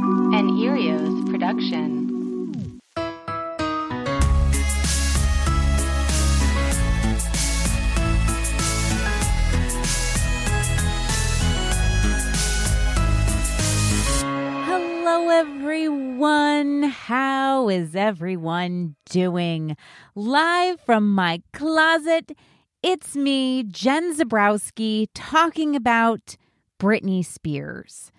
An Erios production. Hello, everyone. How is everyone doing? Live from my closet, it's me, Jen Zaborowski, talking about Britney Spears.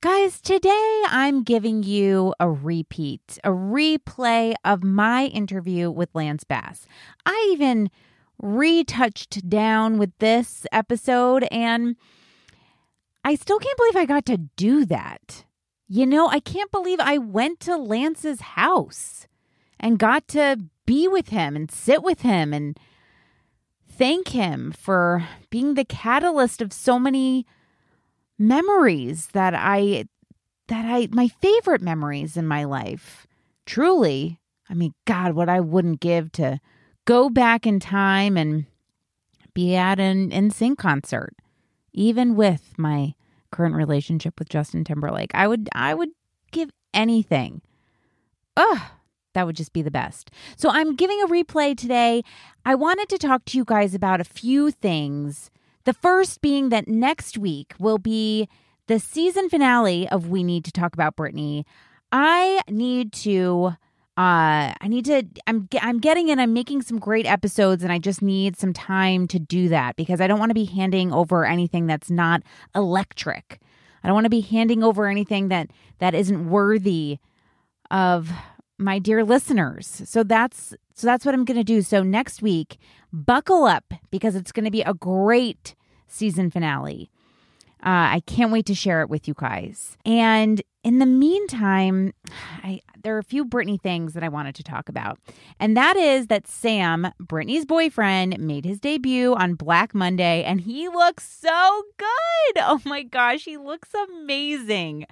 Guys, today I'm giving you a repeat, a replay of my interview with Lance Bass. I even retouched down with this episode, and I still can't believe I got to do that. You know, I can't believe I went to Lance's house and got to be with him and sit with him and thank him for being the catalyst of so many memories that I that I my favorite memories in my life. Truly, I mean, God, what I wouldn't give to go back in time and be at an NSYNC concert, even with my current relationship with Justin Timberlake. I would I would give anything. Ugh, that would just be the best. So I'm giving a replay today. I wanted to talk to you guys about a few things. The first being that next week will be the season finale of We Need to Talk About Britney. I need to uh I need to I'm I'm getting in I'm making some great episodes and I just need some time to do that because I don't want to be handing over anything that's not electric. I don't want to be handing over anything that that isn't worthy of my dear listeners. So that's so that's what I'm going to do. So next week, buckle up because it's going to be a great season finale. Uh, I can't wait to share it with you guys. And in the meantime, I, there are a few Britney things that I wanted to talk about. And that is that Sam, Britney's boyfriend, made his debut on Black Monday and he looks so good. Oh my gosh, he looks amazing.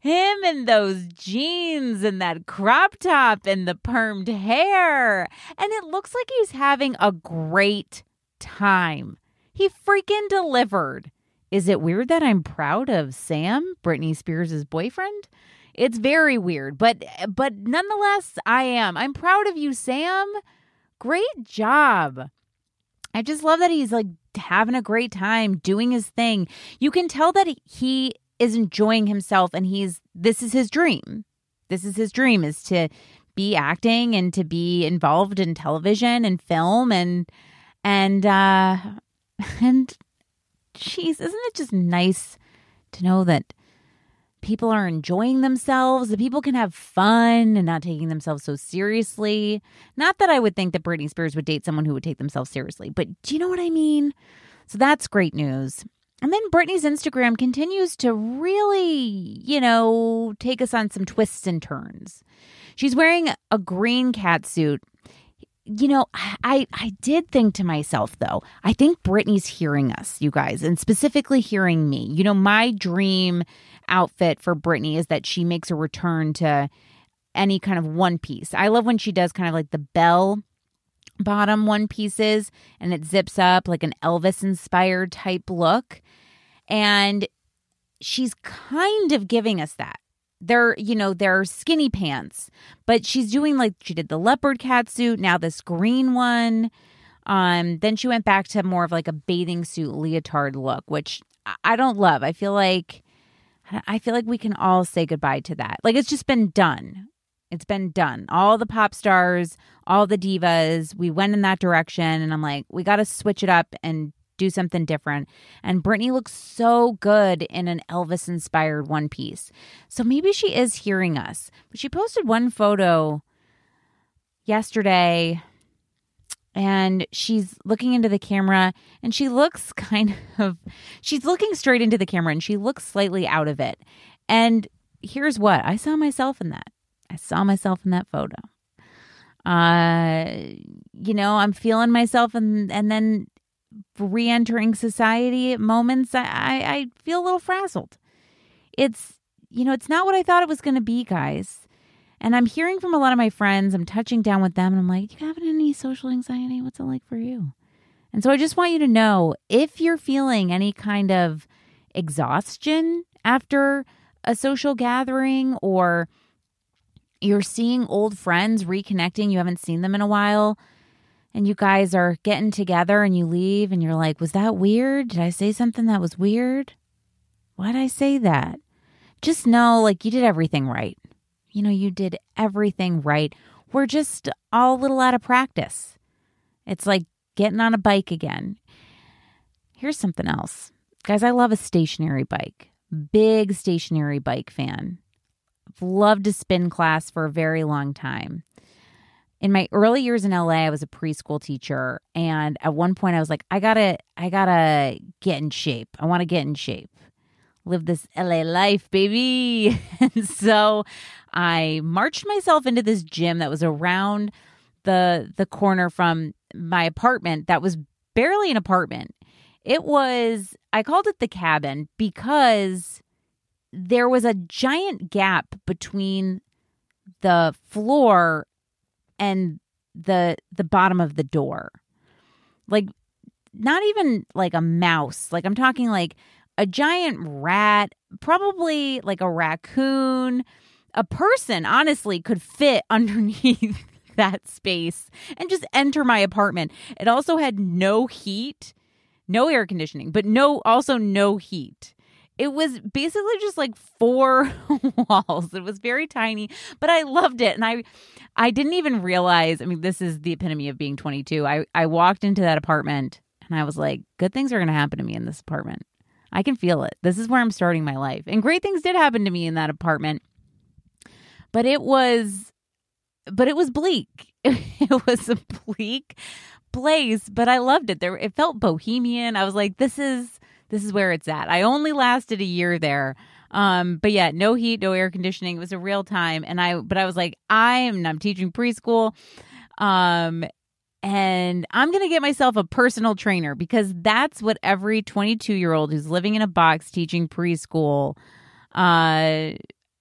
Him and those jeans and that crop top and the permed hair. And it looks like he's having a great time. He freaking delivered. Is it weird that I'm proud of Sam, Britney Spears' boyfriend? It's very weird, but but nonetheless, I am. I'm proud of you, Sam. Great job. I just love that he's like having a great time doing his thing. You can tell that he is enjoying himself and he's this is his dream. This is his dream is to be acting and to be involved in television and film and and uh and geez, isn't it just nice to know that people are enjoying themselves, that people can have fun and not taking themselves so seriously? Not that I would think that Britney Spears would date someone who would take themselves seriously, but do you know what I mean? So that's great news. And then Britney's Instagram continues to really, you know, take us on some twists and turns. She's wearing a green cat suit you know, I I did think to myself though, I think Britney's hearing us, you guys, and specifically hearing me. You know, my dream outfit for Britney is that she makes a return to any kind of one piece. I love when she does kind of like the bell bottom one pieces and it zips up like an Elvis inspired type look. And she's kind of giving us that they're you know they're skinny pants but she's doing like she did the leopard cat suit now this green one. Um then she went back to more of like a bathing suit leotard look which i don't love. I feel like i feel like we can all say goodbye to that. Like it's just been done. It's been done. All the pop stars all the divas we went in that direction and i'm like we got to switch it up and do something different. And Britney looks so good in an Elvis inspired one piece. So maybe she is hearing us. But she posted one photo yesterday and she's looking into the camera and she looks kind of she's looking straight into the camera and she looks slightly out of it. And here's what I saw myself in that. I saw myself in that photo. Uh you know, I'm feeling myself and and then re-entering society moments I, I feel a little frazzled. It's you know it's not what i thought it was going to be guys. And i'm hearing from a lot of my friends i'm touching down with them and i'm like you have any social anxiety? What's it like for you? And so i just want you to know if you're feeling any kind of exhaustion after a social gathering or you're seeing old friends reconnecting you haven't seen them in a while and you guys are getting together and you leave and you're like, was that weird? Did I say something that was weird? Why'd I say that? Just know, like, you did everything right. You know, you did everything right. We're just all a little out of practice. It's like getting on a bike again. Here's something else. Guys, I love a stationary bike. Big stationary bike fan. I've loved a spin class for a very long time in my early years in LA, I was a preschool teacher. And at one point I was like, I gotta, I gotta get in shape. I wanna get in shape. Live this LA life, baby. and so I marched myself into this gym that was around the the corner from my apartment that was barely an apartment. It was I called it the cabin because there was a giant gap between the floor and the the bottom of the door. Like not even like a mouse. Like I'm talking like a giant rat, probably like a raccoon. A person honestly could fit underneath that space and just enter my apartment. It also had no heat, no air conditioning, but no also no heat. It was basically just like four walls. It was very tiny, but I loved it. And I I didn't even realize, I mean, this is the epitome of being 22. I I walked into that apartment and I was like, good things are going to happen to me in this apartment. I can feel it. This is where I'm starting my life. And great things did happen to me in that apartment. But it was but it was bleak. It was a bleak place, but I loved it. There it felt bohemian. I was like, this is this is where it's at. I only lasted a year there. Um, but yeah, no heat, no air conditioning. It was a real time. And I, but I was like, I am, I'm teaching preschool. Um, and I'm going to get myself a personal trainer because that's what every 22 year old who's living in a box teaching preschool uh,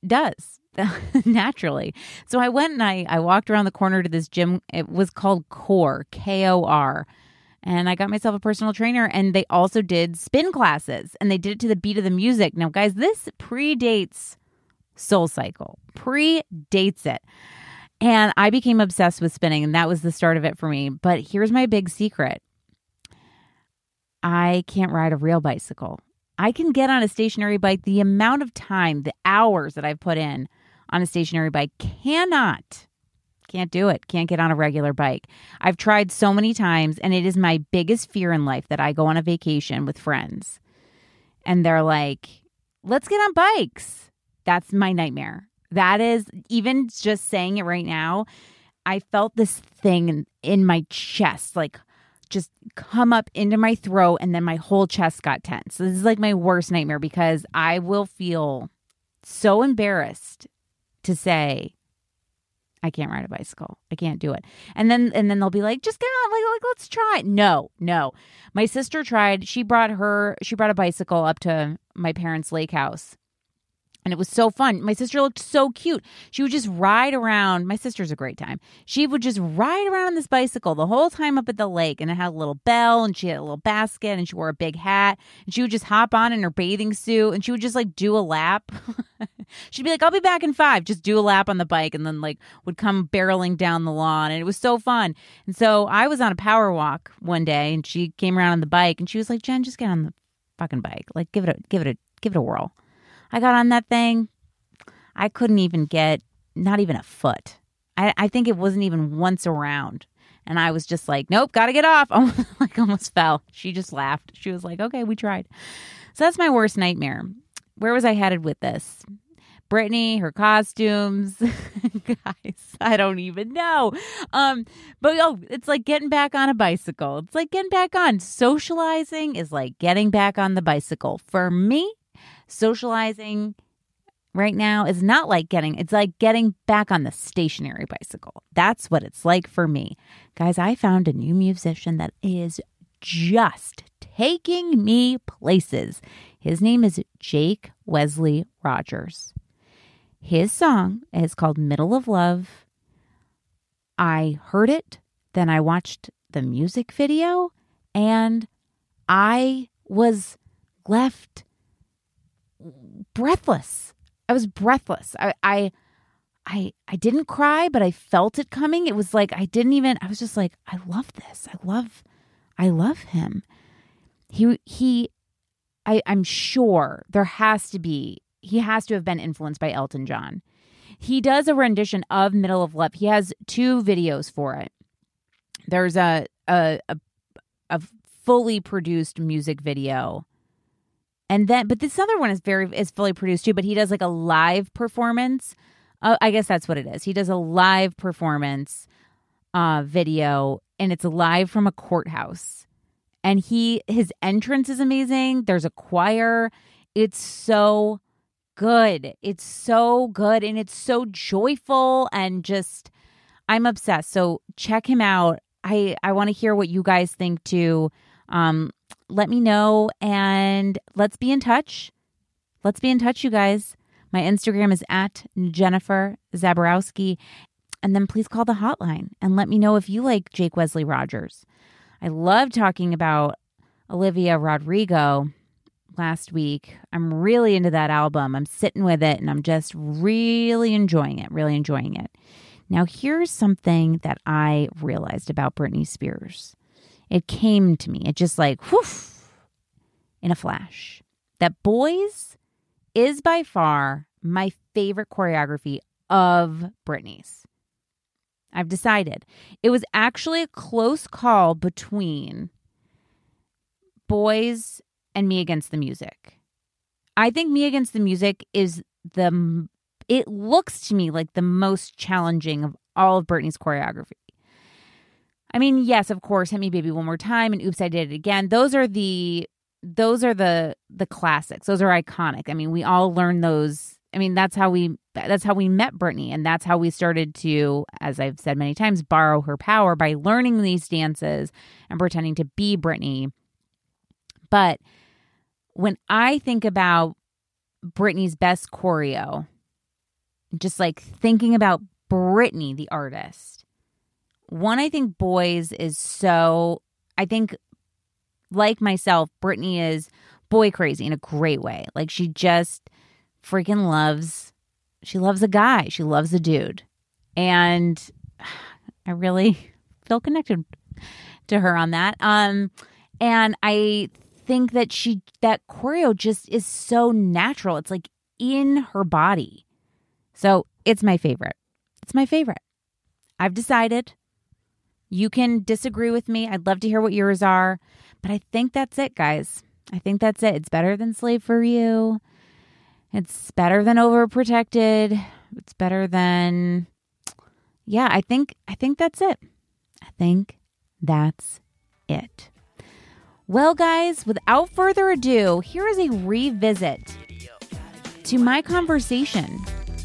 does naturally. So I went and I, I walked around the corner to this gym. It was called Core, K O R and I got myself a personal trainer and they also did spin classes and they did it to the beat of the music. Now, guys, this predates Soul Cycle, predates it. And I became obsessed with spinning and that was the start of it for me. But here's my big secret I can't ride a real bicycle. I can get on a stationary bike. The amount of time, the hours that I've put in on a stationary bike cannot can't do it. Can't get on a regular bike. I've tried so many times, and it is my biggest fear in life that I go on a vacation with friends and they're like, let's get on bikes. That's my nightmare. That is, even just saying it right now, I felt this thing in my chest, like just come up into my throat, and then my whole chest got tense. So this is like my worst nightmare because I will feel so embarrassed to say I can't ride a bicycle. I can't do it. And then and then they'll be like, just get on, like, like let's try. it." No, no. My sister tried. She brought her she brought a bicycle up to my parents' lake house. And it was so fun. My sister looked so cute. She would just ride around. My sister's a great time. She would just ride around on this bicycle the whole time up at the lake. And it had a little bell and she had a little basket and she wore a big hat. And she would just hop on in her bathing suit and she would just like do a lap. She'd be like, I'll be back in five. Just do a lap on the bike and then like would come barreling down the lawn. And it was so fun. And so I was on a power walk one day and she came around on the bike and she was like, Jen, just get on the fucking bike. Like give it a give it a give it a whirl. I got on that thing. I couldn't even get not even a foot. I, I think it wasn't even once around. And I was just like, nope, gotta get off. I like almost fell. She just laughed. She was like, okay, we tried. So that's my worst nightmare. Where was I headed with this? Britney, her costumes, guys, I don't even know. Um, but oh, it's like getting back on a bicycle. It's like getting back on. Socializing is like getting back on the bicycle. For me, socializing right now is not like getting it's like getting back on the stationary bicycle. That's what it's like for me. Guys, I found a new musician that is just taking me places. His name is Jake Wesley Rogers. His song is called Middle of Love. I heard it, then I watched the music video, and I was left breathless. I was breathless. I, I I I didn't cry, but I felt it coming. It was like I didn't even I was just like, I love this. I love I love him. He he I, I'm sure there has to be he has to have been influenced by Elton John. He does a rendition of Middle of Love. He has two videos for it. There's a a a, a fully produced music video and then, but this other one is very is fully produced too. But he does like a live performance. Uh, I guess that's what it is. He does a live performance uh, video, and it's live from a courthouse. And he his entrance is amazing. There's a choir. It's so good. It's so good, and it's so joyful, and just I'm obsessed. So check him out. I I want to hear what you guys think too. Um, let me know and let's be in touch. Let's be in touch, you guys. My Instagram is at Jennifer Zaborowski. And then please call the hotline and let me know if you like Jake Wesley Rogers. I love talking about Olivia Rodrigo last week. I'm really into that album. I'm sitting with it and I'm just really enjoying it, really enjoying it. Now, here's something that I realized about Britney Spears. It came to me. It just like, whew, in a flash. That Boys is by far my favorite choreography of Britney's. I've decided. It was actually a close call between Boys and Me Against the Music. I think Me Against the Music is the, it looks to me like the most challenging of all of Britney's choreography. I mean, yes, of course, Hit Me Baby One More Time and Oops, I Did It Again. Those are the those are the the classics. Those are iconic. I mean, we all learned those. I mean, that's how we that's how we met Britney, and that's how we started to, as I've said many times, borrow her power by learning these dances and pretending to be Britney. But when I think about Britney's best choreo, just like thinking about Britney, the artist, one, I think boys is so, I think, like myself, Britney is boy crazy in a great way. Like she just freaking loves, she loves a guy, she loves a dude. And I really feel connected to her on that. Um, and I think that she, that choreo just is so natural. It's like in her body. So it's my favorite. It's my favorite. I've decided you can disagree with me. I'd love to hear what yours are. But I think that's it, guys. I think that's it. It's better than Slave for You. It's better than Overprotected. It's better than Yeah, I think I think that's it. I think that's it. Well, guys, without further ado, here is a revisit to my conversation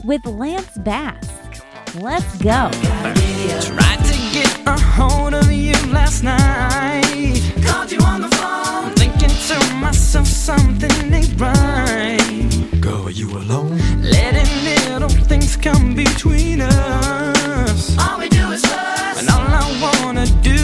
with Lance Bass Let's go. Tried a hold of you last night. Called you on the phone. Thinking to myself something ain't right. Girl, are you alone? Letting little things come between us. All we do is fuss. And all I wanna do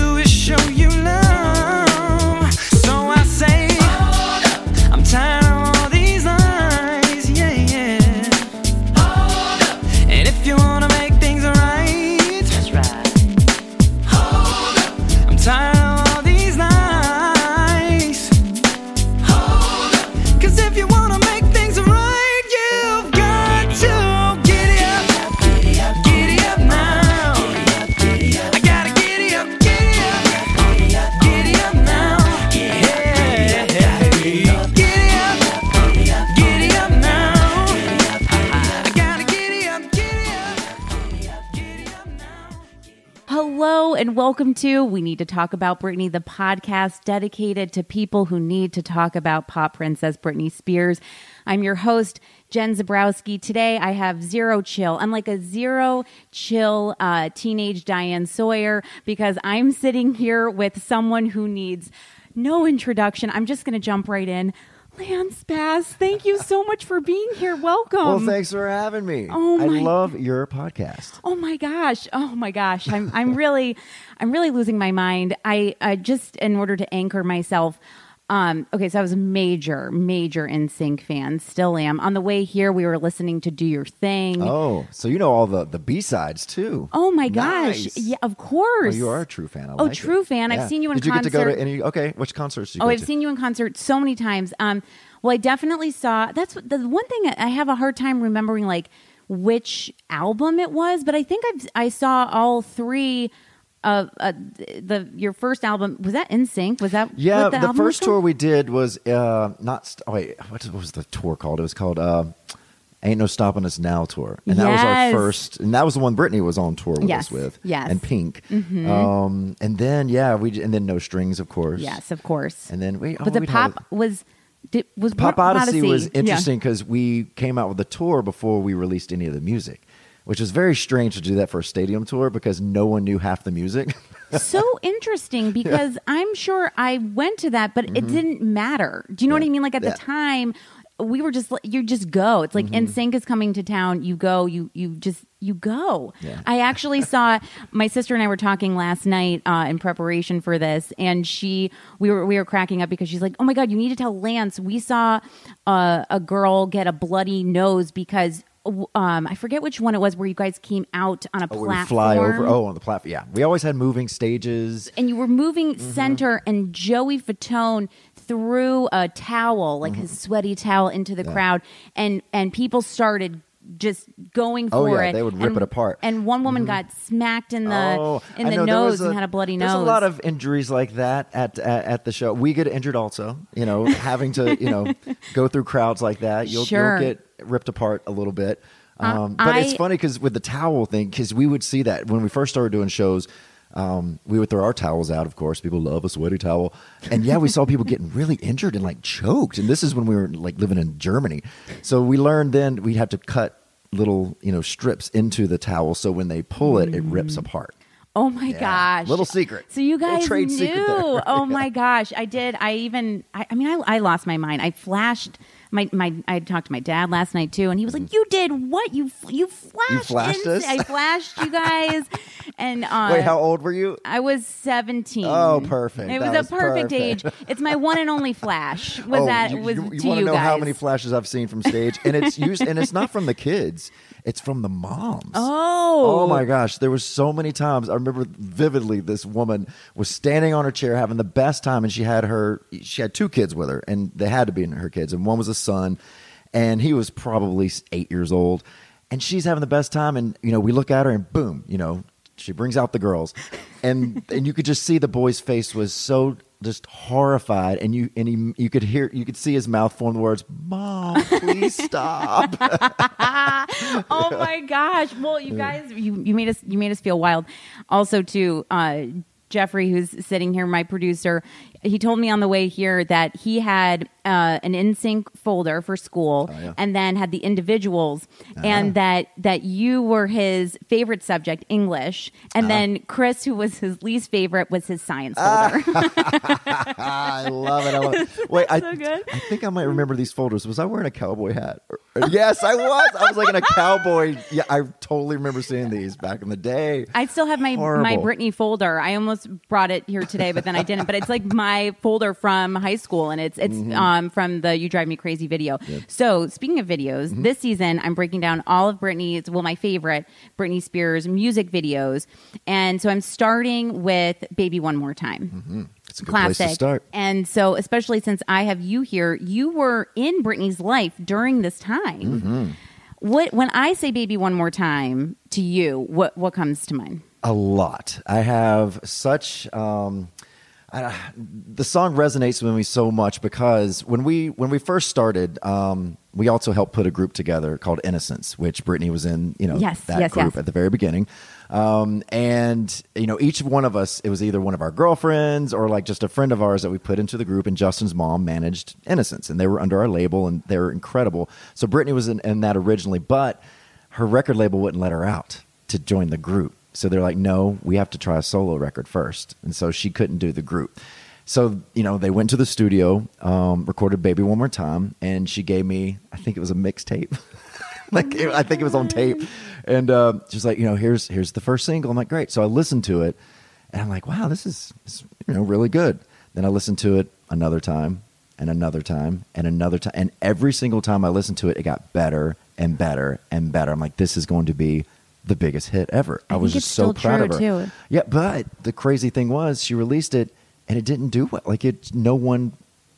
and welcome to We Need to Talk About Britney, the podcast dedicated to people who need to talk about pop princess Britney Spears. I'm your host, Jen Zaborowski. Today I have zero chill. I'm like a zero chill uh, teenage Diane Sawyer because I'm sitting here with someone who needs no introduction. I'm just going to jump right in. Lance Bass, thank you so much for being here. Welcome. Well, thanks for having me. Oh, I my- love your podcast. Oh my gosh. Oh my gosh. I'm I'm really I'm really losing my mind. I, I just in order to anchor myself um, okay, so I was a major, major NSYNC fan. Still am. On the way here, we were listening to "Do Your Thing." Oh, so you know all the the B sides too. Oh my gosh! Yeah, of Oh, course. you are a true fan. I Oh, like true it. fan. I've seen you in Did you get to go to any? Okay, which concerts? Oh, I've to? seen you in concert so many times. Um, well, I definitely saw. That's the one thing I have a hard time remembering, like which album it was. But I think I've, I saw all three. Of uh, the your first album was that NSYNC? Was that Yeah, the, the, first tour we did was uh not. St- oh, wait, what was the tour called? It was called uh, "Ain't No Stopping Us Now" tour, and that was our first. And that was the one Britney was on tour with Yes, us with. yes. and Pink. Mhm. Um, and then yeah, we and then No Strings, of course. Yes, of course. And then oh, but the we'd have pop was did, was Pop what- Odyssey, was interesting because we came out with a tour before we released any of the music, which is very strange to do that for a stadium tour because no one knew half the music. so interesting because I'm sure I went to that, but it didn't matter. Do you know what I mean? Like at Mm-hmm. Yeah. the time, we were just you just go. It's like Mm-hmm. NSYNC is coming to town. You go. You you just you go. Yeah. I actually saw my sister and I were talking last night uh, in preparation for this, and she we were we were cracking up because she's like, "Oh my god, you need to tell Lance we saw uh, a girl get a bloody nose because." Um, I forget which one it was where you guys came out on a Oh, platform. fly over. Oh, on the platform. Yeah, we always had moving stages. and you were moving Mm-hmm. center and Joey Fatone threw a towel, like Mm-hmm. his sweaty towel into the crowd and and people started just going Oh, for yeah, it. they would rip And- it apart. And one woman got smacked in the oh, in the know, nose was and had a bloody There's nose. a lot of injuries like that at, at at the show. We get injured also. You know, having to you know go through crowds like that, you'll, Sure. you'll get ripped apart a little bit. Uh, Um, but it's funny because with the towel thing, because we would see that when we first started doing shows. Um, we would throw our towels out, of course. People love a sweaty towel, and yeah, we saw people getting really injured and like choked. And this is when we were like living in Germany, so we learned then we have to cut little you know strips into the towel, so when they pull it, it rips apart. Oh my Yeah. gosh. Little secret. So you guys trade knew. secret there. oh my gosh. I did. I even I, I mean I, I lost my mind. I flashed my, my I talked to my dad last night too and he was like, You did what? You you flashed flashed us? I flashed you guys. and uh Wait, how old were you? I was 17. Oh, perfect. It That was a perfect, perfect. age. It's my one and only flash. Was oh, that you, was you, to want you to know guys. how many flashes I've seen from stage, and it's used, and it's not from the kids; it's from the moms. Oh. Oh my gosh, there were so many times. I remember vividly. This woman was standing on her chair having the best time, and she had her. She had two kids with her, and they had to be her kids, and one was a son, and he was probably eight years old, and she's having the best time, and you know we look at her, and boom, you know she brings out the girls, and and you could just see the boy's face was so just horrified, and you and he you could hear you could see his mouth form the words, "Mom, please stop." oh my gosh. Well, you guys, you, you made us you made us feel wild. Also, too, uh, Jeffrey, who's sitting here, my producer, he told me on the way here that he had uh, an NSYNC folder for school, Oh, and then had the individuals, Ah. and that that you were his favorite subject, English, and Ah. then Chris, who was his least favorite, was his science Ah. folder. I love it. I love it. Wait, I, so. I think I might remember these folders. Was I wearing a cowboy hat? Yes, I was. I was like in a cowboy. Yeah, I totally remember seeing these back in the day. I still have my my Britney folder. I almost brought it here today, but then I didn't. But it's like my folder from high school, and it's it's Mm-hmm. um from the "You Drive Me Crazy" video. So speaking of videos, Mm-hmm. this season I'm breaking down all of Britney's well my favorite Britney Spears music videos, and so I'm starting with "Baby One More Time." It's a good classic. place to start. And so, especially since I have you here, you were in Britney's life during this time. Mm-hmm. What when I say "Baby One More Time" to you, what what comes to mind? A lot. I have such. Um, I, the song resonates with me so much because when we when we first started, um, we also helped put a group together called Innocence, which Britney was in. You know Yes, that yes, group yes. at the very beginning. Um, and you know, each one of us, it was either one of our girlfriends or like just a friend of ours that we put into the group. And Justin's mom managed Innocence, and they were under our label, and they were incredible. So Britney was in, in that originally, but her record label wouldn't let her out to join the group. So they're like, no, we have to try a solo record first. And so she couldn't do the group. So, you know, they went to the studio, um, recorded Baby One More Time, and she gave me, I think it was a mixtape. like, I think it was on tape. And uh, she's like, you know, here's here's the first single. I'm like, great. So I listened to it, and I'm like, wow, this is, this is, you know, really good. Then I listened to it another time, and another time, and another time. And every single time I listened to it, it got better and better and better. I'm like, this is going to be the biggest hit ever. I, I was just so proud of her. too. Yeah, but the crazy thing was she released it and it didn't do well. Like it, no one,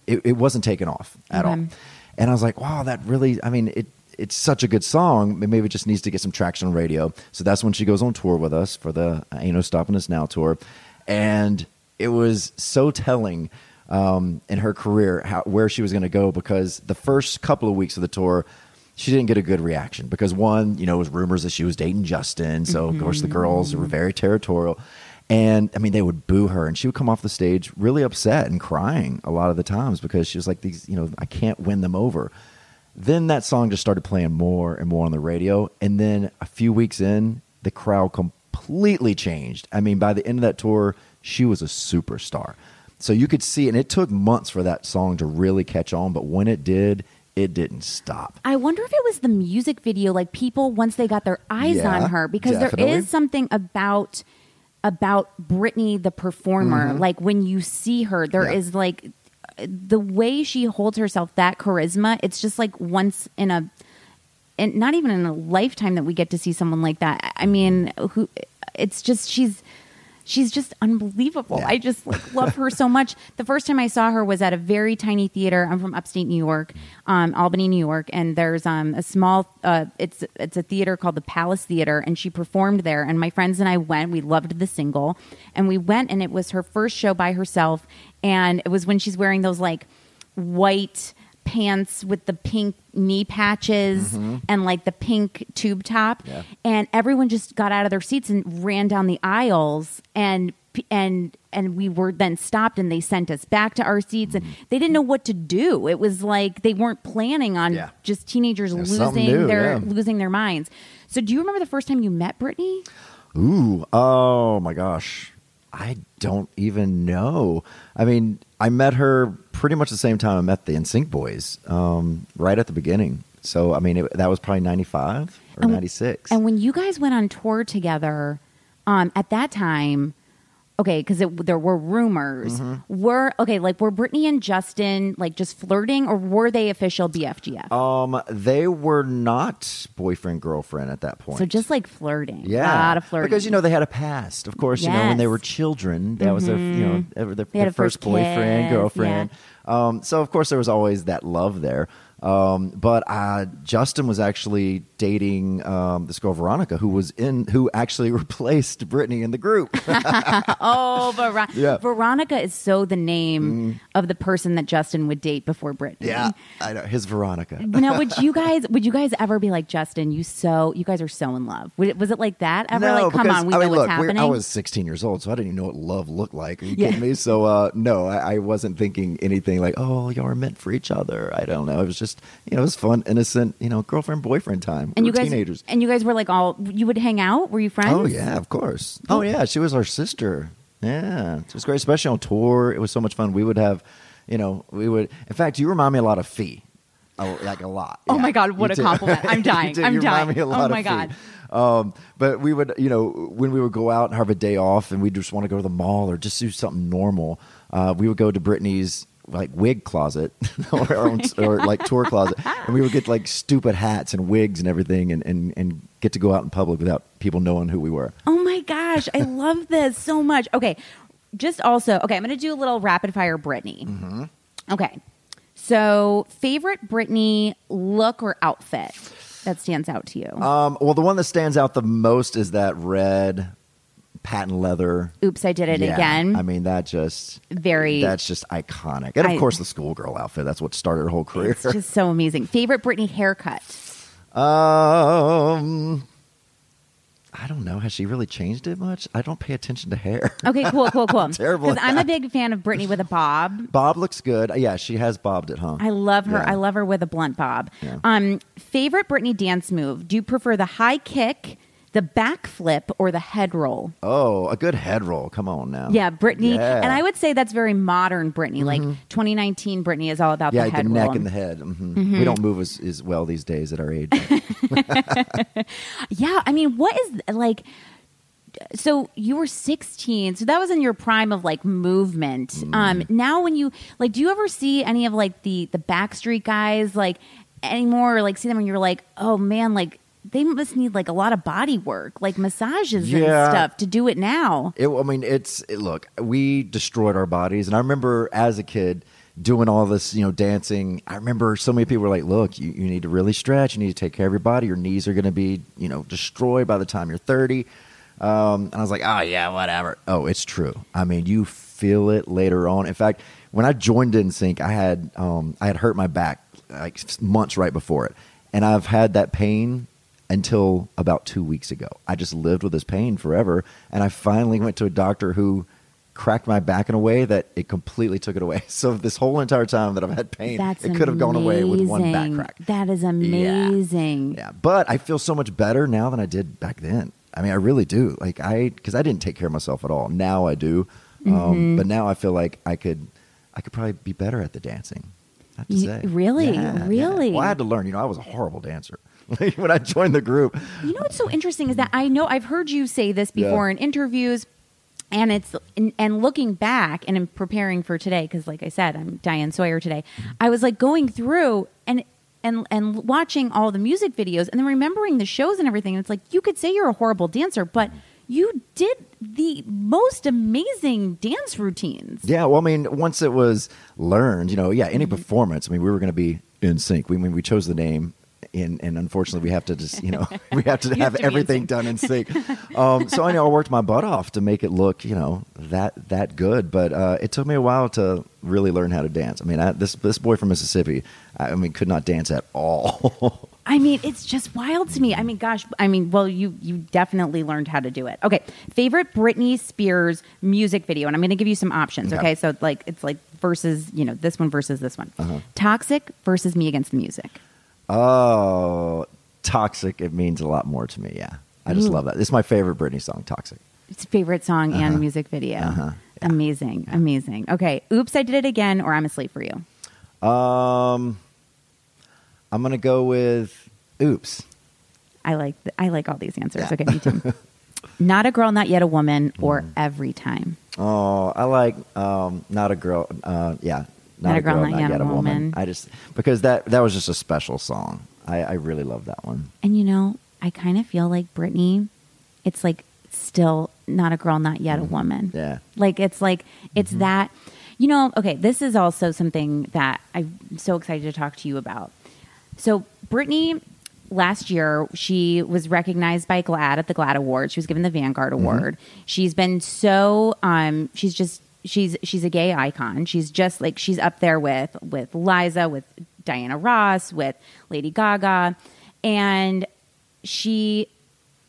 it, it wasn't taken off at all. And I was like, wow, that really, I mean, it, it's such a good song. Maybe it just needs to get some traction on radio. So that's when she goes on tour with us for the Ain't No Stopping Us Now tour. And it was so telling um, in her career how, where she was going to go because the first couple of weeks of the tour, she didn't get a good reaction because one, you know, it was rumors that she was dating Justin. So of course the mm-hmm. girls were very territorial. And I mean, they would boo her, and she would come off the stage really upset and crying a lot of the times because she was like, "These, you know, I can't win them over." Then that song just started playing more and more on the radio, and then a few weeks in, the crowd completely changed. I mean, by the end of that tour, she was a superstar. So you could see, and it took months for that song to really catch on, but when it did, it didn't stop. I wonder if it was the music video, like people once they got their eyes Yeah, on her, because there definitely. is something about about Britney the performer. Like when you see her, there is Mm-hmm. Yeah. like the way she holds herself, that charisma. It's just like once in a, and not even in a lifetime that we get to see someone like that. I mean, who? It's just she's. She's just unbelievable. Yeah. I just like love her so much. The first time I saw her was at a very tiny theater. I'm from upstate New York, um, Albany, New York, and there's um, a small. Uh, it's it's a theater called the Palace Theater, and she performed there. And my friends and I went. We loved the single, and we went, and it was her first show by herself, and it was when she's wearing those like white pants with the pink knee patches mm-hmm. and like the pink tube top Yeah. and everyone just got out of their seats and ran down the aisles and and and we were then stopped and they sent us back to our seats and mm-hmm. they didn't know what to do it was like they weren't planning on Yeah. just teenagers losing new, their yeah. losing their minds so do you remember the first time you met Britney Ooh, oh my gosh. I don't even know. I mean, I met her pretty much the same time I met the NSYNC boys, um, right at the beginning. So, I mean, it, that was probably 95 or And- 96. And when you guys went on tour together, um, at that time, okay, because there were rumors. Mm-hmm. Were okay, like were Britney and Justin like just flirting, or were they official BFGF? um, they were not boyfriend girlfriend at that point. so just like flirting, yeah, a lot of flirting. because you know they had a past. Of course, you know when they were children, that was their you know their, their, their first first boyfriend girlfriend. Um, so of course there was always that love there. Um, but uh, Justin was actually dating um, this girl Veronica, who was in, who actually replaced Britney in the group. Oh, Ver- Yeah. Veronica is so the name of the person that Justin would date before Britney. Yeah, I know his Veronica. Now, would you guys would you guys ever be like Justin? You so you guys are so in love. Would it- Was it like that ever? no, like, come because, on, we I know mean, what's look, we're- happening. I was 16 years old, so I didn't even know what love looked like. Are you Yeah. kidding me? So, uh, no, I, I wasn't thinking anything like, oh, y'all are meant for each other. I don't know. It was just, you know, it was fun, innocent, you know, girlfriend boyfriend time. and we you were guys teenagers. and you guys were like all you would hang out. Were you friends? Oh yeah, of course. Oh yeah, she was our sister. Yeah, it was great, especially on tour. It was so much fun. We would have, you know, we would. In fact, you remind me a lot of Fee, oh, like a lot. Oh Yeah, my God, what you a compliment. I'm You dying. I'm you dying. Me a lot Oh my. God. Um, but we would, you know, when we would go out and have a day off, and we just want to go to the mall or just do something normal, uh, we would go to Britney's like wig closet or, our own, or like tour closet, and we would get like stupid hats and wigs and everything, and, and and get to go out in public without people knowing who we were. Oh my gosh, I love this so much. Okay, just also okay. I'm to do a little rapid fire Britney. Mm-hmm. Okay, so favorite Britney look or outfit that stands out to you? Um, well, the one that stands out the most is that red patent leather. Oops, I did it Yeah, again. I mean, that just Very. that's just iconic. And of I- course, the schoolgirl outfit. That's what started her whole career. It's just so amazing. Favorite Britney haircut? um, I don't know. Has she really changed it much? I don't pay attention to hair. Okay, cool, cool, cool. Terrible Because at I'm a big fan of Britney with a bob. Bob looks good. Yeah, she has bobbed it, huh? I love her. Yeah. I love her with a blunt bob. Yeah. Um, favorite Britney dance move? Do you prefer the high kick, the back flip, or the head roll? Oh, a good head roll. Come on now. Yeah, Britney. Yeah. And I would say that's very modern Britney. Like 2019 Britney is all about Yeah, the the, neck roll. and the head. hmm We don't move as, as well these days at our age. Yeah, I mean, what is like? So you were 16, so that was in your prime of like movement. Mm. Um, now when you like, do you ever see any of like the the Backstreet guys like anymore, or like see them and you're like, oh man, like they must need like a lot of body work, like massages and stuff to do it now. It, I mean, it's it, look. We destroyed our bodies, and I remember as a kid doing all this, you know, dancing. I remember so many people were like, "Look, you, you need to really stretch. You need to take care of your body. Your knees are going to be, you know, destroyed by the time you're 30." Um, and I was like, "Oh yeah, whatever." Oh, it's true. I mean, you feel it later on. In fact, when I joined NSYNC, I had um, I had hurt my back like months right before it, and I've had that pain until about two weeks ago. I just lived with this pain forever, and I finally went to a doctor who cracked my back in a way that it completely took it away. So this whole entire time that I've had pain, That's it could have gone away with one back crack. That is amazing. Yeah, but I feel so much better now than I did back then. I mean, I really do. Like I, because I didn't take care of myself at all. Now I do, Mm-hmm. um, but now I feel like I could, I could probably be better at the dancing. I have to You- say, really? Yeah, yeah. Really? Well, I had to learn. You know, I was a horrible dancer when I joined the group. You know what's so interesting is that I know I've heard you say this Yeah. before in interviews, and it's and, and looking back and in preparing for today because, like I said, I'm Diane Sawyer today. I was like going through and and and watching all the music videos and then remembering the shows and everything. And it's like you could say you're a horrible dancer, but you did the most amazing dance routines. Yeah, well, I mean, once it was learned, you know, yeah, any Mm-hmm. performance. I mean, we were going to be in sync. We I mean we chose the name, and and unfortunately, we have to just you know we have to have have to everything done in sync. um, so I know I worked my butt off to make it look you know that that good, but uh, it took me a while to really learn how to dance. I mean, I, this this boy from Mississippi, I, I mean, could not dance at all. I mean, it's just wild to me. I mean, gosh, I mean, well, you you definitely learned how to do it. Okay, favorite Britney Spears music video, and I'm going to give you some options. Okay. Okay, so like it's like versus you know this one versus this one. Uh-huh. Toxic versus Me Against the Music. Oh, toxic! It means a lot more to me. Yeah, I just Ooh. love that. It's my favorite Britney song, "Toxic." It's a favorite song and music video. Uh-huh. Amazing, amazing. Okay, Oops, I Did It Again, or I'm a Slave for You. Um, I'm gonna go with "Oops." I like th- I like all these answers. Yeah. Okay, me too. not a girl, not yet a woman, or Mm. every time. Oh, I like um, not a girl. Uh, yeah, not, a girl, not, yet, a woman. I just because that that was just a special song. I, I really love that one. And you know, I kind of feel like Britney, it's like still not a girl, not yet a woman. Mm-hmm. Yeah. Like it's like it's that you know, okay, this is also something that I'm so excited to talk to you about. so Britney last year she was recognized by GLAAD at the GLAAD Award. She was given the Vanguard Award. She's been so um she's just she's she's a gay icon. She's just like she's up there with with Liza, with Diana Ross, with Lady Gaga, and she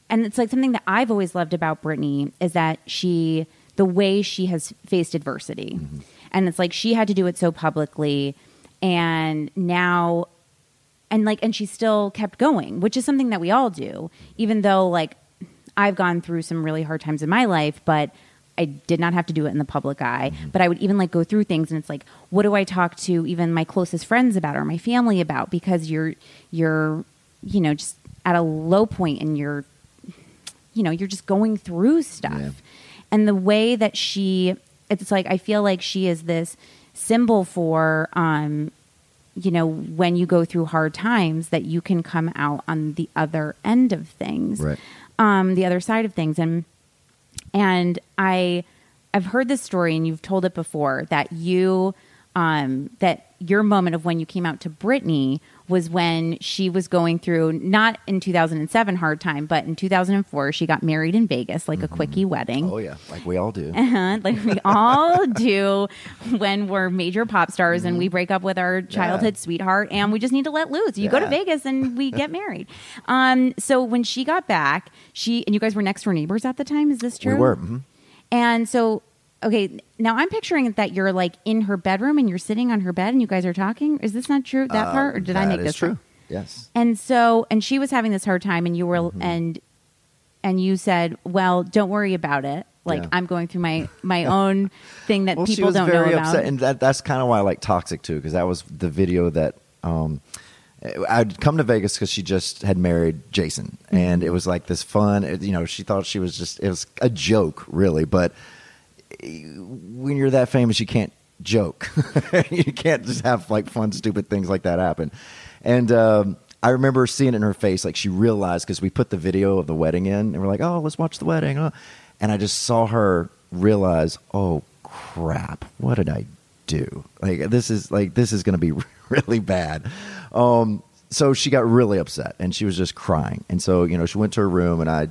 and it's like something that I've always loved about Britney is that she the way she has faced adversity. Mm-hmm. And it's like she had to do it so publicly and now and like and she still kept going, which is something that we all do. Even though like I've gone through some really hard times in my life, but I did not have to do it in the public eye. But I would even like go through things and it's like, what do I talk to even my closest friends about or my family about? Because you're you're, you know, just at a low point and you're you know, you're just going through stuff. Yeah. And the way that she it's like I feel like she is this symbol for um you know, when you go through hard times that you can come out on the other end of things. Right. Um the other side of things and and I I've heard this story and you've told it before that you um that your moment of when you came out to Britney was when she was going through not in 2007 hard time but in 2004 she got married in Vegas like a quickie wedding. Oh yeah, like we all do. Uh-huh, like we all do when we're major pop stars and we break up with our childhood sweetheart and we just need to let loose. You go to Vegas and we get married. Um, so when she got back, she and you guys were next door neighbors at the time. Is this true? We were. mhm. And so, okay, now I'm picturing that you're like in her bedroom and you're sitting on her bed and you guys are talking. Is this not true? That part, or did I Uh, make is this true? up? Yes. And so, and she was having this hard time, and you were, Mm-hmm. and and you said, "Well, don't worry about it. Like Yeah. I'm going through my my own thing that well, she people was don't very know about." upset, and that that's kind of why I like Toxic too, because that was the video that um, I'd come to Vegas because she just had married Jason, Mm-hmm. and it was like this fun. it- You know, she thought she was just it was a joke, really, but when you're that famous, you can't joke. you can't just have like fun, stupid things like that happen. And um, I remember seeing it in her face, like she realized because we put the video of the wedding in, and we're like, "Oh, let's watch the wedding." Oh. And I just saw her realize, "Oh crap, what did I do? Like this is like this is going to be really bad." Um, so she got really upset, and she was just crying. And so you know, she went to her room, and I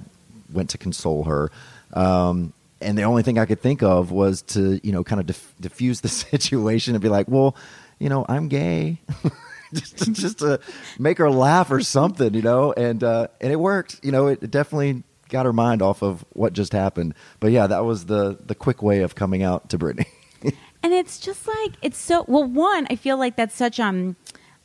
went to console her. Um, and the only thing I could think of was to, you know, kind of diff- diffuse the situation and be like, well, you know, I'm gay. just, to, just to make her laugh or something, you know, and uh, and it worked. You know, it, it definitely got her mind off of what just happened. But yeah, that was the the quick way of coming out to Britney. and it's just like it's so well. One, I feel like that's such um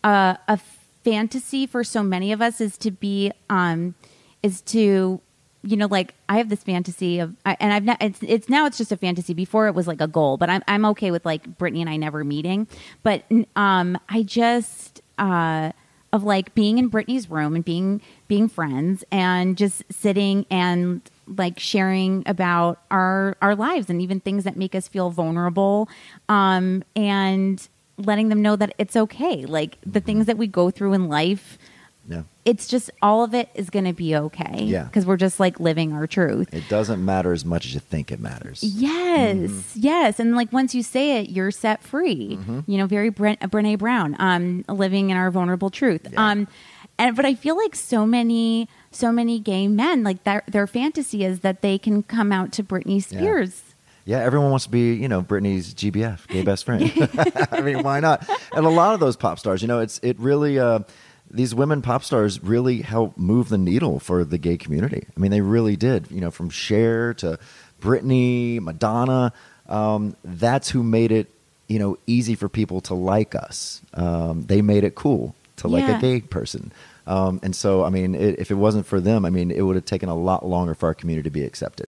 uh, a fantasy for so many of us is to be um is to you know like I have this fantasy of and I've not it's it's now it's just a fantasy. Before it was like a goal, but I'm I'm okay with like Britney and I never meeting. But um I just uh of like being in Britney's room and being being friends and just sitting and like sharing about our our lives and even things that make us feel vulnerable um and letting them know that it's okay like the things that we go through in life yeah, it's just all of it is going to be okay Yeah. because we're just like living our truth it doesn't matter as much as you think it matters. Yes, Mm-hmm. yes, and like once you say it, you're set free. You know, very Brent, Brene Brown, um, living in our vulnerable truth. Um, and but I feel like so many, so many gay men, like their their fantasy is that they can come out to Britney Spears. Yeah, everyone wants to be, you know, Britney's GBF, gay best friend. I mean, why not? And a lot of those pop stars, you know, it's it really uh, these women pop stars really help move the needle for the gay community. I mean, they really did. You know, from Cher to Britney, Madonna. Um, that's who made it, you know, easy for people to like us. Um, they made it cool to like a gay person. Um, and so, I mean, it, if it wasn't for them, I mean, it would have taken a lot longer for our community to be accepted.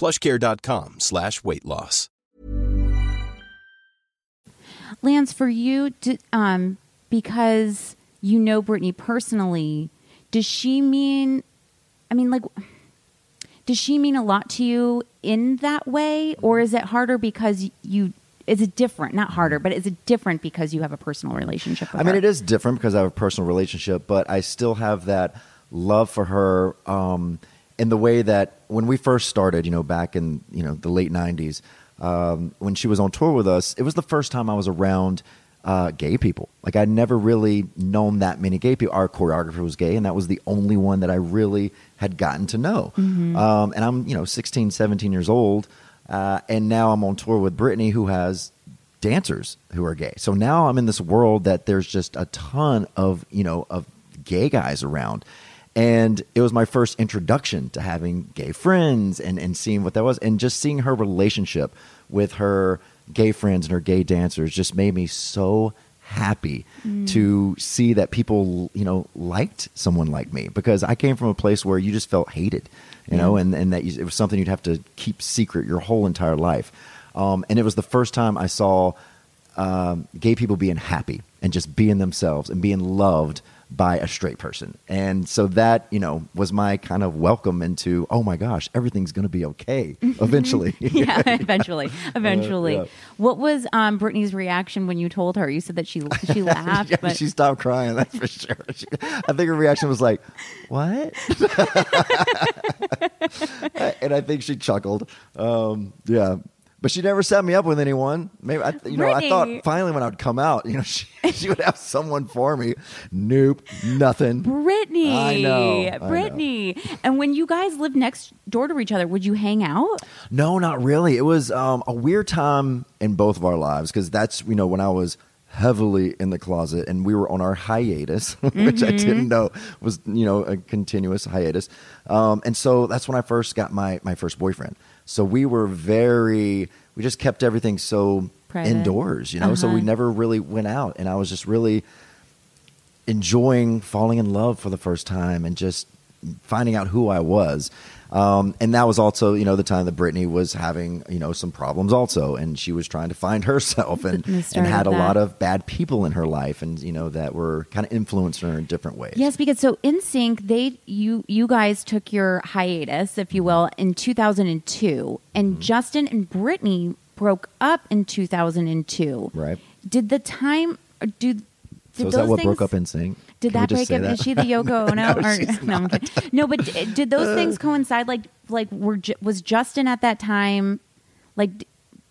plushcare.com slash weight loss. Lance, for you, d um, because you know Britney personally, does she mean? I mean, like, does she mean a lot to you in that way, or is it harder because you? Is it different? Not harder, but is it different because you have a personal relationship? With her? I mean, her? it is different because I have a personal relationship, but I still have that love for her um, in the way that when we first started, you know, back in you know the late '90s, um, when she was on tour with us, it was the first time I was around uh, gay people. Like I'd never really known that many gay people. Our choreographer was gay, and that was the only one that I really had gotten to know. Um, and I'm you know 16, 17 years old, uh, and now I'm on tour with Britney, who has dancers who are gay. So now I'm in this world that there's just a ton of you know of gay guys around. And it was my first introduction to having gay friends and, and seeing what that was. And just seeing her relationship with her gay friends and her gay dancers just made me so happy to see that people, you know, liked someone like me because I came from a place where you just felt hated, you know, and, and that you, it was something you'd have to keep secret your whole entire life. Um, and it was the first time I saw um, gay people being happy and just being themselves and being loved by a straight person. And so that, you know, was my kind of welcome into, oh my gosh, everything's going to be okay eventually. yeah, eventually, eventually. yeah. What was um, Britney's reaction when you told her? You said that she she laughed, yeah, but she stopped crying, that's for sure. She- I think her reaction was like, what? and I think she chuckled. Um, yeah. But she never set me up with anyone. Maybe I, you know, I thought finally when I would come out, you know, she, she would have someone for me. Nope, nothing. Britney, I know, I know. Britney. And when you guys lived next door to each other, would you hang out? No, not really. It was um, a weird time in both of our lives because that's you know when I was heavily in the closet and we were on our hiatus, which I didn't know was you know a continuous hiatus, um, and so that's when I first got my my first boyfriend. So we were very we just kept everything so Private. indoors, you know. So we Uh-huh. never really went out, and I was just really enjoying falling in love for the first time and just finding out who I was. Um, and that was also, you know, the time that Britney was having, you know, some problems also, and she was trying to find herself and, and had a lot of bad people in her life, and you know that were kind of influencing her in different ways. Yes, because so NSYNC, they you you guys took your hiatus, if you will, in 2002, and Mm-hmm. Justin and Britney broke up in 2002. Right. Did the time? Do did So is that what things, broke up in sync? Did Can that break up? that? Is she the Yoko Ono? No, or, no, no, but did those things coincide? Like, like were was Justin at that time? Like,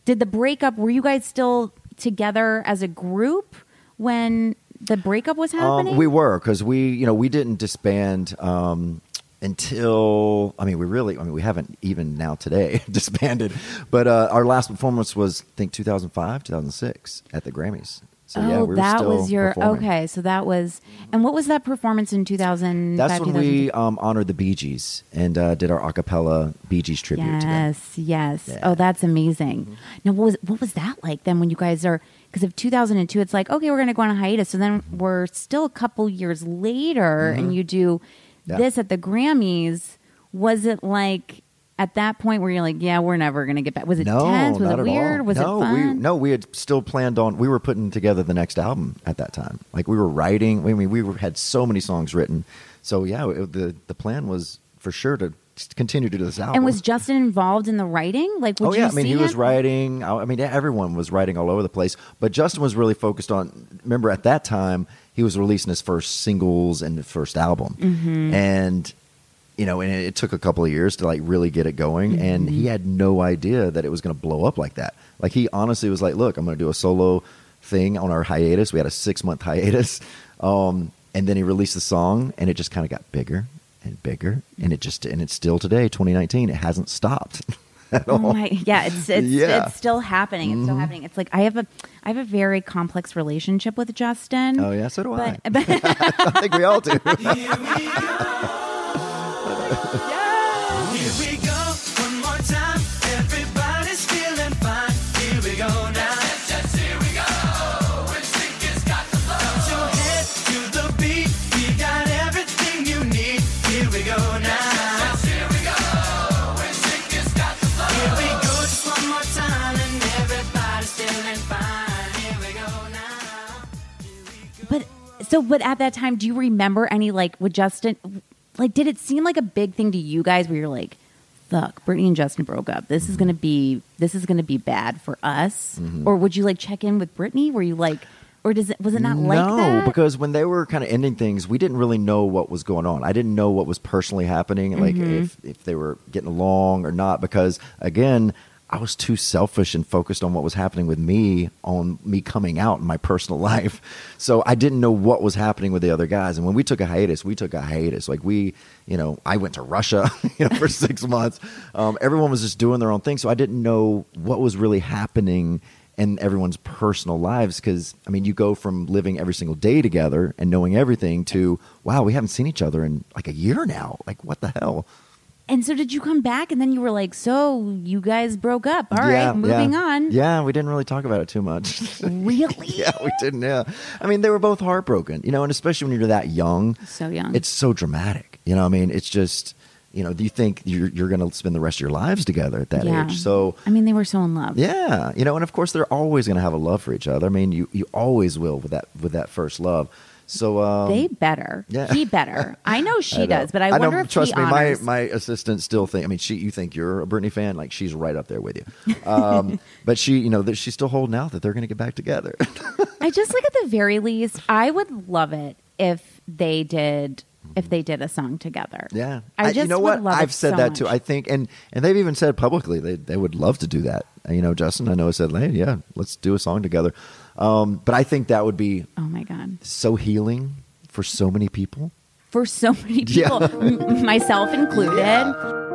did the breakup? Were you guys still together as a group when the breakup was happening? Um, we were because we, you know, we didn't disband um, until. I mean, we really. I mean, we haven't even now today disbanded. But uh, our last performance was, I think, 2005, 2006 at the Grammys. So oh, yeah, we that was your performing. okay. So that was, and what was that performance in 2000? That's when we um, honored the Bee Gees and uh, did our acapella cappella Bee Gees tribute to them. Yes, yes. Yeah. Oh, that's amazing. Now, what was what was that like then when you guys are because of 2002? It's like okay, we're going to go on a hiatus, so then we're still a couple years later, and you do Mm-hmm. Yeah. this at the Grammys. Was it like at that point where you're like, yeah, we're never going to get back? Was it no, tense? Was it weird? Was no, it fun? We, no, we had still planned on. We were putting together the next album at that time. Like we were writing. I mean, we were, had so many songs written. So yeah, it, the the plan was for sure to continue to do this album. And was Justin involved in the writing? Like, would oh yeah, I mean he was writing. I mean everyone was writing all over the place, but Justin was really focused on. Remember at that time he was releasing his first singles and the first album, Mhm. and you know, and it, it took a couple of years to like really get it going, and Mm-hmm. he had no idea that it was going to blow up like that. Like he honestly was like, "Look, I'm going to do a solo thing on our hiatus. We had a six month hiatus." Um, and then he released the song, and it just kind of got bigger and bigger, and it just and it's still today, 2019. It hasn't stopped. at Oh my, yeah, it's it's Yeah. it's still happening. It's still Mhm. happening. It's like I have a I have a very complex relationship with Justin. Oh yeah, so do I. but, but I think we all do. Yes, yes, here we go. When has got the flow. Put your head to the beat. We got everything you need. Here we go now. Yes, here we go. When has got the flow. Here we go, just one more time, everybody's feeling fine. Here we go now. but so but at that time, do you remember any like with Justin? Like, did it seem like a big thing to you guys where you're like, "Fuck, Britney and Justin broke up. This is gonna be this is gonna be bad for us," Mhm. or would you like check in with Britney? Were you like, or does it was it not no, like that? No, because when they were kind of ending things, we didn't really know what was going on. I didn't know what was personally happening, like Mhm. if if they were getting along or not. Because again, I was too selfish and focused on what was happening with me, on me coming out in my personal life. So I didn't know what was happening with the other guys. And when we took a hiatus, we took a hiatus. Like we, you know, I went to Russia, you know, for six months. Um, everyone was just doing their own thing, so I didn't know what was really happening in everyone's personal lives because i mean you go from living every single day together and knowing everything to wow we haven't seen each other in like a year now like what the hell And so did you come back and then you were like, so you guys broke up. All right, Yeah, moving yeah. on. yeah we didn't really talk about it too much Really? yeah we didn't yeah i mean they were both heartbroken you know and especially when you're that young So young. it's so dramatic you know i mean it's just you know do you think you're, you're going to spend the rest of your lives together at that Yeah. age so I mean, they were so in love. Yeah, you know, and of course they're always going to have a love for each other. I mean, you you always will with that with that first love. So um, they better. yeah. He better. I know she I know. does, but I, know, wonder if trust me, my honors. my assistant still think. I mean, she you think you're a Britney fan? Like she's right up there with you. Um, but she, you know, that she's still holding out that they're going to get back together. I just like at the very least, I would love it if they did if they did a song together. yeah, I you just know would what? love I've said so that too. I think, and and they've even said publicly they they would love to do that. You know, Justin, I know said, hey, yeah, let's do a song together. Um, but I think that would be Oh my god. so healing for so many people. For so many Yeah. people, m- myself included. Notice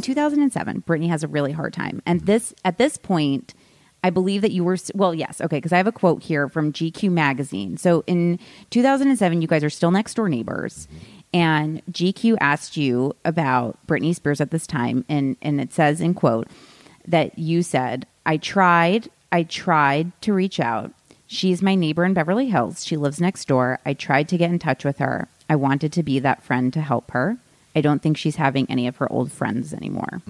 in 2007, Britney has a really hard time, and this at this point, I believe that you were well, yes, okay, because I have a quote here from GQ magazine. So in 2007, you guys are still next door neighbors, and GQ asked you about Britney Spears at this time, and and it says in quote that you said, "I tried, I tried to reach out." She's my neighbor in Beverly Hills. She lives next door. I tried to get in touch with her. I wanted to be that friend to help her. I don't think she's having any of her old friends anymore.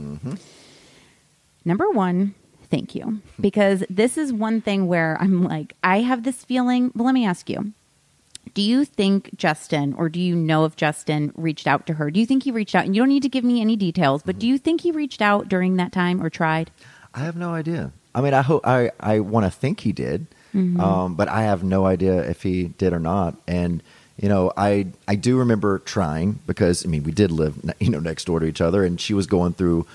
Number one, thank you. Because this is one thing where I'm like, I have this feeling. Well, let me ask you Do you think Justin, or do you know if Justin reached out to her? Do you think he reached out? And you don't need to give me any details, but do you think he reached out during that time or tried? I have no idea. I mean, I hope I I want to think he did, Mhm. um, but I have no idea if he did or not. And you know, I I do remember trying because I mean, we did live you know next door to each other, and she was going through.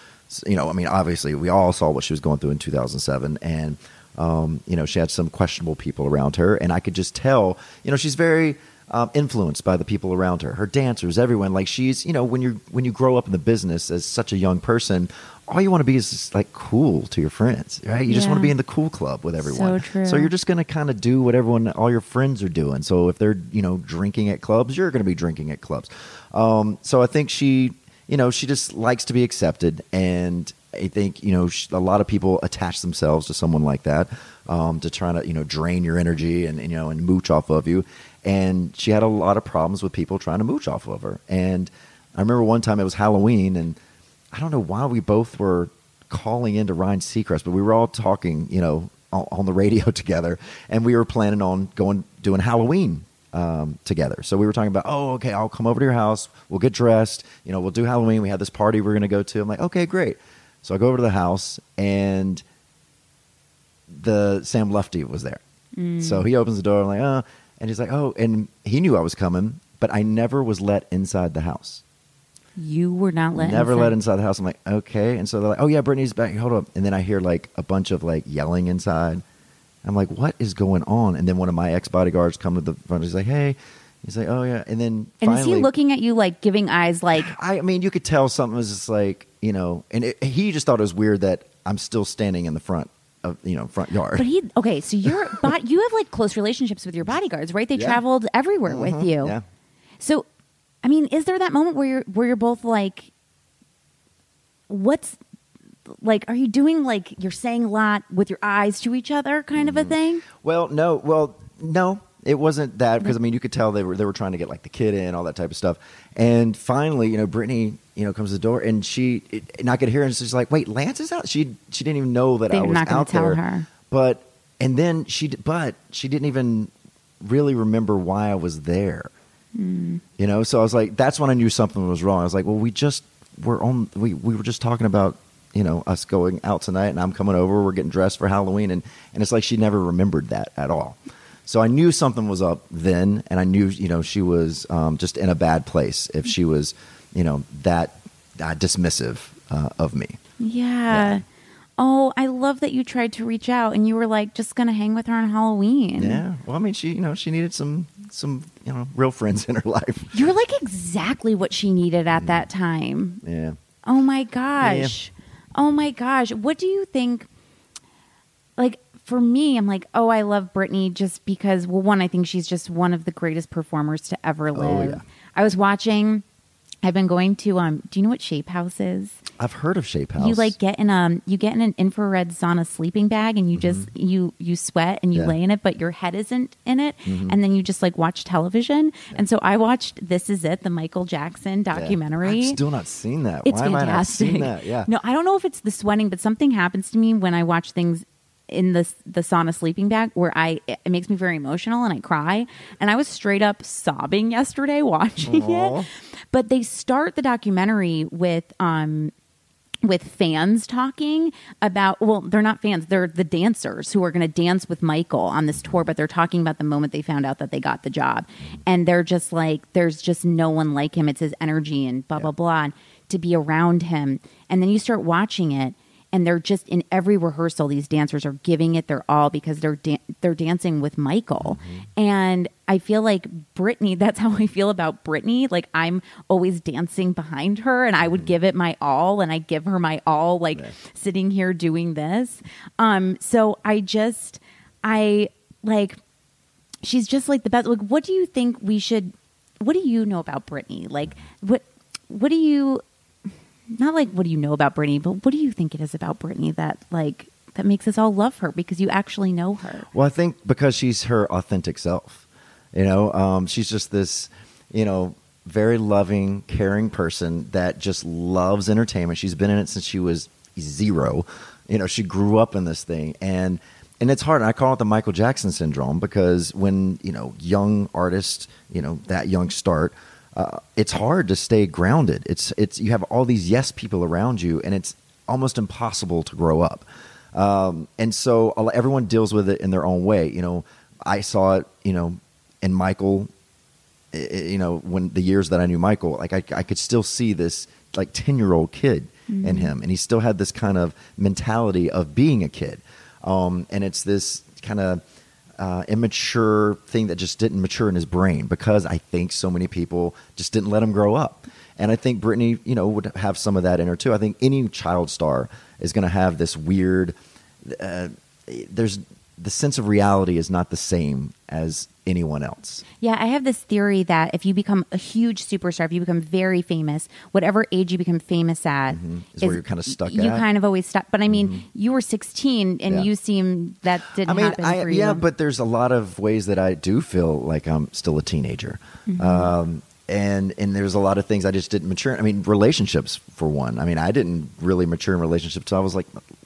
You know, I mean, obviously, we all saw what she was going through in 2007, and um, you know, she had some questionable people around her, and I could just tell. You know, she's very um, influenced by the people around her, her dancers, everyone. Like she's, you know, when you when you grow up in the business as such a young person, all you want to be is just like cool to your friends, right? You just want to be in the cool club with everyone. true. So you're just going to kind of do what everyone, all your friends are doing. So if they're, you know, drinking at clubs, you're going to be drinking at clubs. Um, so I think she, you know, she just likes to be accepted. And I think, you know, a lot of people attach themselves to someone like that um, to try to, you know, drain your energy and, and, you know, and mooch off of you. And she had a lot of problems with people trying to mooch off of her. And I remember one time it was Halloween and I don't know why we both were calling into Ryan Seacrest, but we were all talking, you know, on, on the radio together, and we were planning on going doing Halloween um, together. So we were talking about, oh, okay, I'll come over to your house. We'll get dressed. You know, we'll do Halloween. We had this party we're going to go to. I'm like, okay, great. So I go over to the house, and the Sam Lutfi was there. Mm. So he opens the door. I'm like, oh, and he's like, oh, and he knew I was coming, but I never was let inside the house. You were not let Never inside. let inside the house. I'm like, okay. And so they're like, oh yeah, Britney's back. Hold up. And then I hear like a bunch of like yelling inside. I'm like, what is going on? And then one of my ex bodyguards come to the front. He's like, hey. He's like, oh yeah. And then And finally, is he looking at you like giving eyes like I mean, you could tell something was just like, you know, and it, he just thought it was weird that I'm still standing in the front of, you know, front yard. But he okay, so you're but you have like close relationships with your bodyguards, right? They Yeah. traveled everywhere with Mhm. you. Yeah. So, I mean, is there that moment where you're where you're both like, what's like? Are you doing like you're saying a lot with your eyes to each other, kind Mm-hmm. of a thing? Well, no, well, no, it wasn't that because I mean, you could tell they were they were trying to get like the kid in, all that type of stuff. And finally, you know, Britney, you know, comes to the door and she, it, and I could hear her, and she's like, "Wait, Lance is out." She she didn't even know that They're I was not gonna out tell there. her. But and then she, but she didn't even really remember why I was there. Hmm. You know, so I was like, that's when I knew something was wrong. I was like, well, we just were on, we, we were just talking about, you know, us going out tonight and I'm coming over, we're getting dressed for Halloween. And, and it's like she never remembered that at all. So I knew something was up then. And I knew, you know, she was um, just in a bad place if she was, you know, that uh, dismissive uh, of me. Yeah. Oh, I love that you tried to reach out and you were like just gonna hang with her on Halloween. Yeah. Well, I mean, she, you know, she needed some, some, you know, real friends in her life. You're like exactly what she needed at mm. that time. Yeah. Oh my gosh. Oh my gosh. What do you think? Like, for me, I'm like, oh, I love Britney just because, well, one, I think she's just one of the greatest performers to ever oh, live. yeah. I was watching, I've been going to, um, do you know what Shape House is? I've heard of Shape House. You like get in um you get in an infrared sauna sleeping bag and you just you you sweat and you Mm-hmm. Yeah. lay in it but your head isn't in it Mhm. and then you just like watch television and so I watched This Is It the Michael Jackson documentary. I've still not seen that. It's Why have I not fantastic. seen that? Yeah. No, I don't know if it's the sweating, but something happens to me when I watch things in the the sauna sleeping bag where I it makes me very emotional and I cry. And I was straight up sobbing yesterday watching Aw. it. But they start the documentary with um with fans talking about well they're not fans they're the dancers who are going to dance with michael on this tour but they're talking about the moment they found out that they got the job and they're just like there's just no one like him it's his energy and blah blah blah and to be around him and then you start watching it and they're just in every rehearsal these dancers are giving it their all because they're dan- they're dancing with Michael. And I feel like Britney that's how I feel about Britney. Like I'm always dancing behind her and I would give it my all and I give her my all like sitting here doing this. Um so I just I like she's just like the best. Like what do you think we should what do you know about Britney? Like what what do you not like what do you know about Britney, but what do you think it is about Britney that like that makes us all love her because you actually know her? Well, I think because she's her authentic self. You know, um, she's just this, you know, very loving, caring person that just loves entertainment. She's been in it since she was zero. You know, she grew up in this thing, and and it's hard. I call it the Michael Jackson syndrome because when you know young artists, you know that young start, uh, it's hard to stay grounded. It's it's you have all these yes people around you, and it's almost impossible to grow up. Um, and so everyone deals with it in their own way. You know, I saw it. You know, in Michael. You know, when the years that I knew Michael, like I, I could still see this like ten year old kid in Mhm. him, and he still had this kind of mentality of being a kid. Um, and it's this kind of uh, immature thing that just didn't mature in his brain because I think so many people just didn't let him grow up. And I think Britney, you know, would have some of that in her too. I think any child star is going to have this weird. Uh, there's the sense of reality is not the same as anyone else. Yeah, I have this theory that if you become a huge superstar, if you become very famous, whatever age you become famous at, Mm-hmm. Is where you're kinda stuck You at. Mm-hmm. kind of always stuck. But I mean, you were 16, and Yeah. you seem that didn't I mean, happen I, for you. yeah, but there's a lot of ways that I do feel like I'm still a teenager. Mhm. Um, and and there's a lot of things I just didn't mature. I mean, relationships for one. I mean, I didn't really mature in relationships until I was like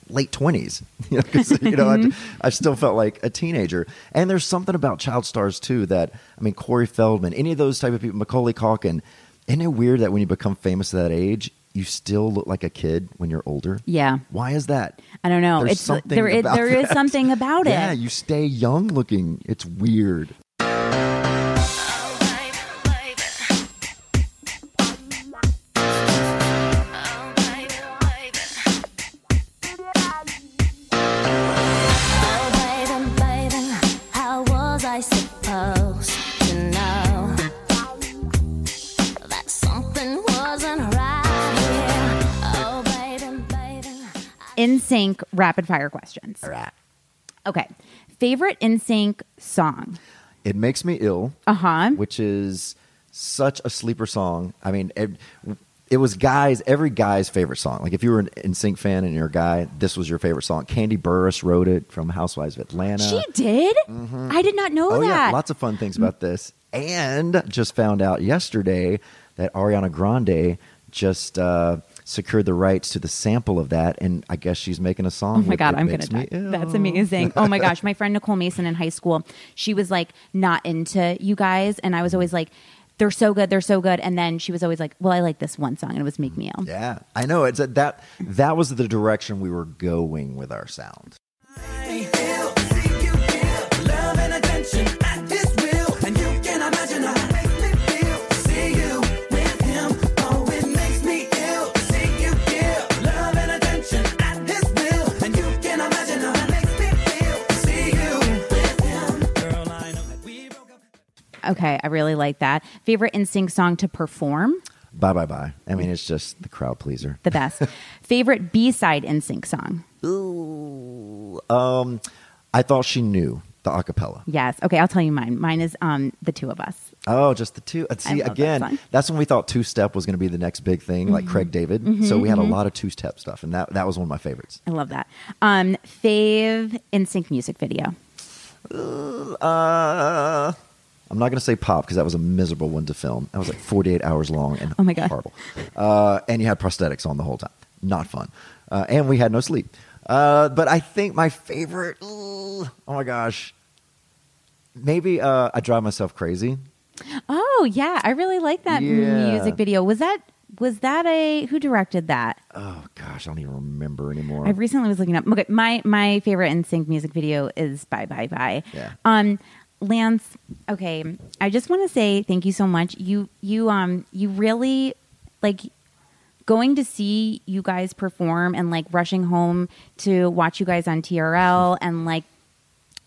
late twenties. You know, 'cause, you know, I, mm-hmm. I still felt like a teenager. And there's something about child stars too that I mean, Corey Feldman, any of those type of people, Macaulay Culkin. Isn't it weird that when you become famous at that age, you still look like a kid when you're older? yeah, Why is that? I don't know. There's it's something there. About there is something about it. Yeah, you stay young looking. It's weird. NSYNC rapid fire questions. All right. Okay. Favorite NSYNC song? It makes me ill. Uh huh. Which is such a sleeper song. I mean, it, it was guys, every guy's favorite song. Like if you were an NSYNC fan and you're a guy, this was your favorite song. Kandi Burruss wrote it from Housewives of Atlanta. She did? I did not know oh that. yeah, lots of fun things about this. And just found out yesterday that Ariana Grande just uh, secured the rights to the sample of that, and I guess she's making a song. Oh my god, I'm gonna die. Ill. That's amazing. Oh my gosh, my friend Nicole Mason in high school, she was like not into you guys, and I was always like, they're so good, they're so good, and then she was always like, well, I like this one song, and it was Make mm-hmm. Me Ill. Yeah, I know. It's a, that that was the direction we were going with our sound. Okay, I really like that. Favorite NSYNC song to perform? Bye bye bye. I mean, it's just the crowd pleaser. The best. Favorite B side NSYNC song? Ooh, um, I thought she knew the acapella. Yes. Okay, I'll tell you mine. Mine is um the two of us. Oh, just the two. Uh, See, love that again, that's when we thought two step was going to be the next big thing, like Mhm. Craig David. Mhm, so we had mhm. a lot of two step stuff, and that that was one of my favorites. I love that. Um, fave NSYNC music video. Uh, I'm not going to say pop because that was a miserable one to film. That was like 48 hours long and Oh my God. horrible. Uh, and you had prosthetics on the whole time. Not fun. Uh, and we had no sleep. Uh, but I think my favorite, oh my gosh, maybe uh, I Drive Myself Crazy. Oh yeah, I really like that Yeah. music video. Was that was that a who directed that? Oh gosh, I don't even remember anymore. I recently was looking up. Okay, my my favorite NSYNC music video is "Bye Bye Bye." Yeah. Um, Lance. Okay, I just want to say thank you so much. You you um you really like going to see you guys perform and like rushing home to watch you guys on TRL and like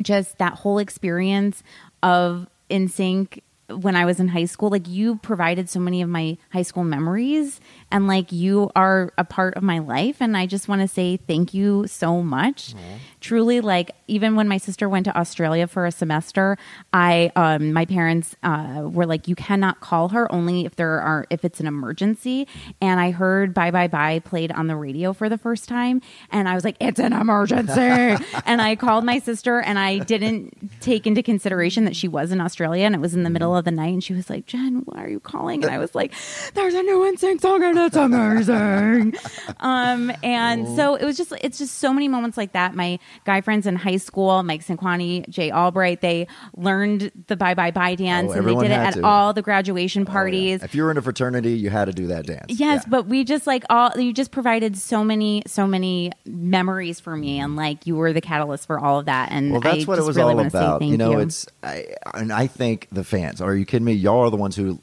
just that whole experience of NSYNC when I was in high school, like you provided so many of my high school memories and like you are a part of my life. And I just want to say thank you so much. Truly, like even when my sister went to Australia for a semester, I, um, my parents, uh, were like, you cannot call her only if there are, if it's an emergency. And I heard Bye Bye Bye played on the radio for the first time. And I was like, it's an emergency. and I called my sister and I didn't take into consideration that she was in Australia and it was in the middle of the night. And she was like, Jen, why are you calling? And I was like, there's a new NSYNC song and it's amazing. um, and so it was just, it's just so many moments like that. My guy friends in high school, Mike Sinquani, Jay Albright, they learned the Bye Bye Bye dance and they did it at to. all the graduation parties. If you were in a fraternity, you had to do that dance. Yes, but we just like all you just provided so many so many memories for me and like you were the catalyst for all of that and Well, that's I what it was really all about. thank You know, you. it's I, and I think the fans. Are you kidding me? Y'all are the ones who,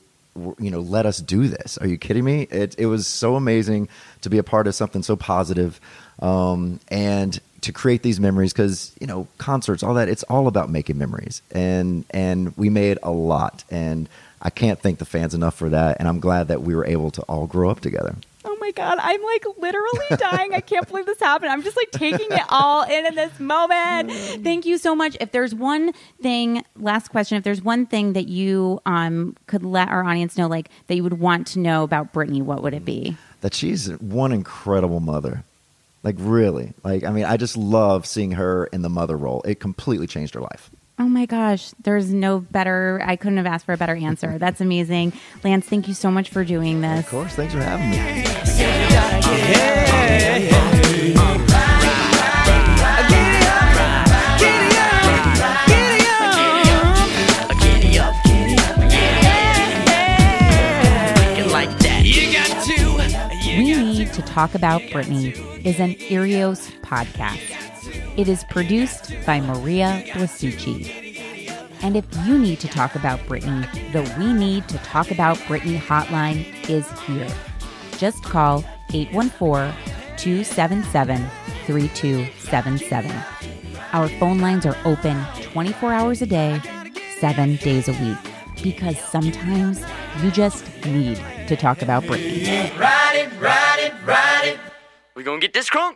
you know, let us do this. Are you kidding me? It it was so amazing to be a part of something so positive, um, and to create these memories because you know concerts, all that. It's all about making memories, and and we made a lot, and I can't thank the fans enough for that. And I'm glad that we were able to all grow up together. Oh my god, I'm like literally dying. I can't believe this happened. I'm just like taking it all in in this moment. Thank you so much. If there's one thing, last question, if there's one thing that you um could let our audience know like that you would want to know about Britney, what would it be? that she's one incredible mother. Like really, like I mean, I just love seeing her in the mother role. It completely changed her life. Oh my gosh, there's no better. I couldn't have asked for a better answer. That's amazing. Lance, thank you so much for doing this. Of course, thanks for having me. We Need to Talk About Britney is an Earios podcast. It is produced by Maria Blasucci. And if you need to talk about Britney, the We Need to Talk About Britney hotline is here. Just call 814 277 3277. Our phone lines are open 24 hours a day, seven days a week, because sometimes you just need to talk about Britney. Ride it, ride it, ride it. We gonna get this crunk?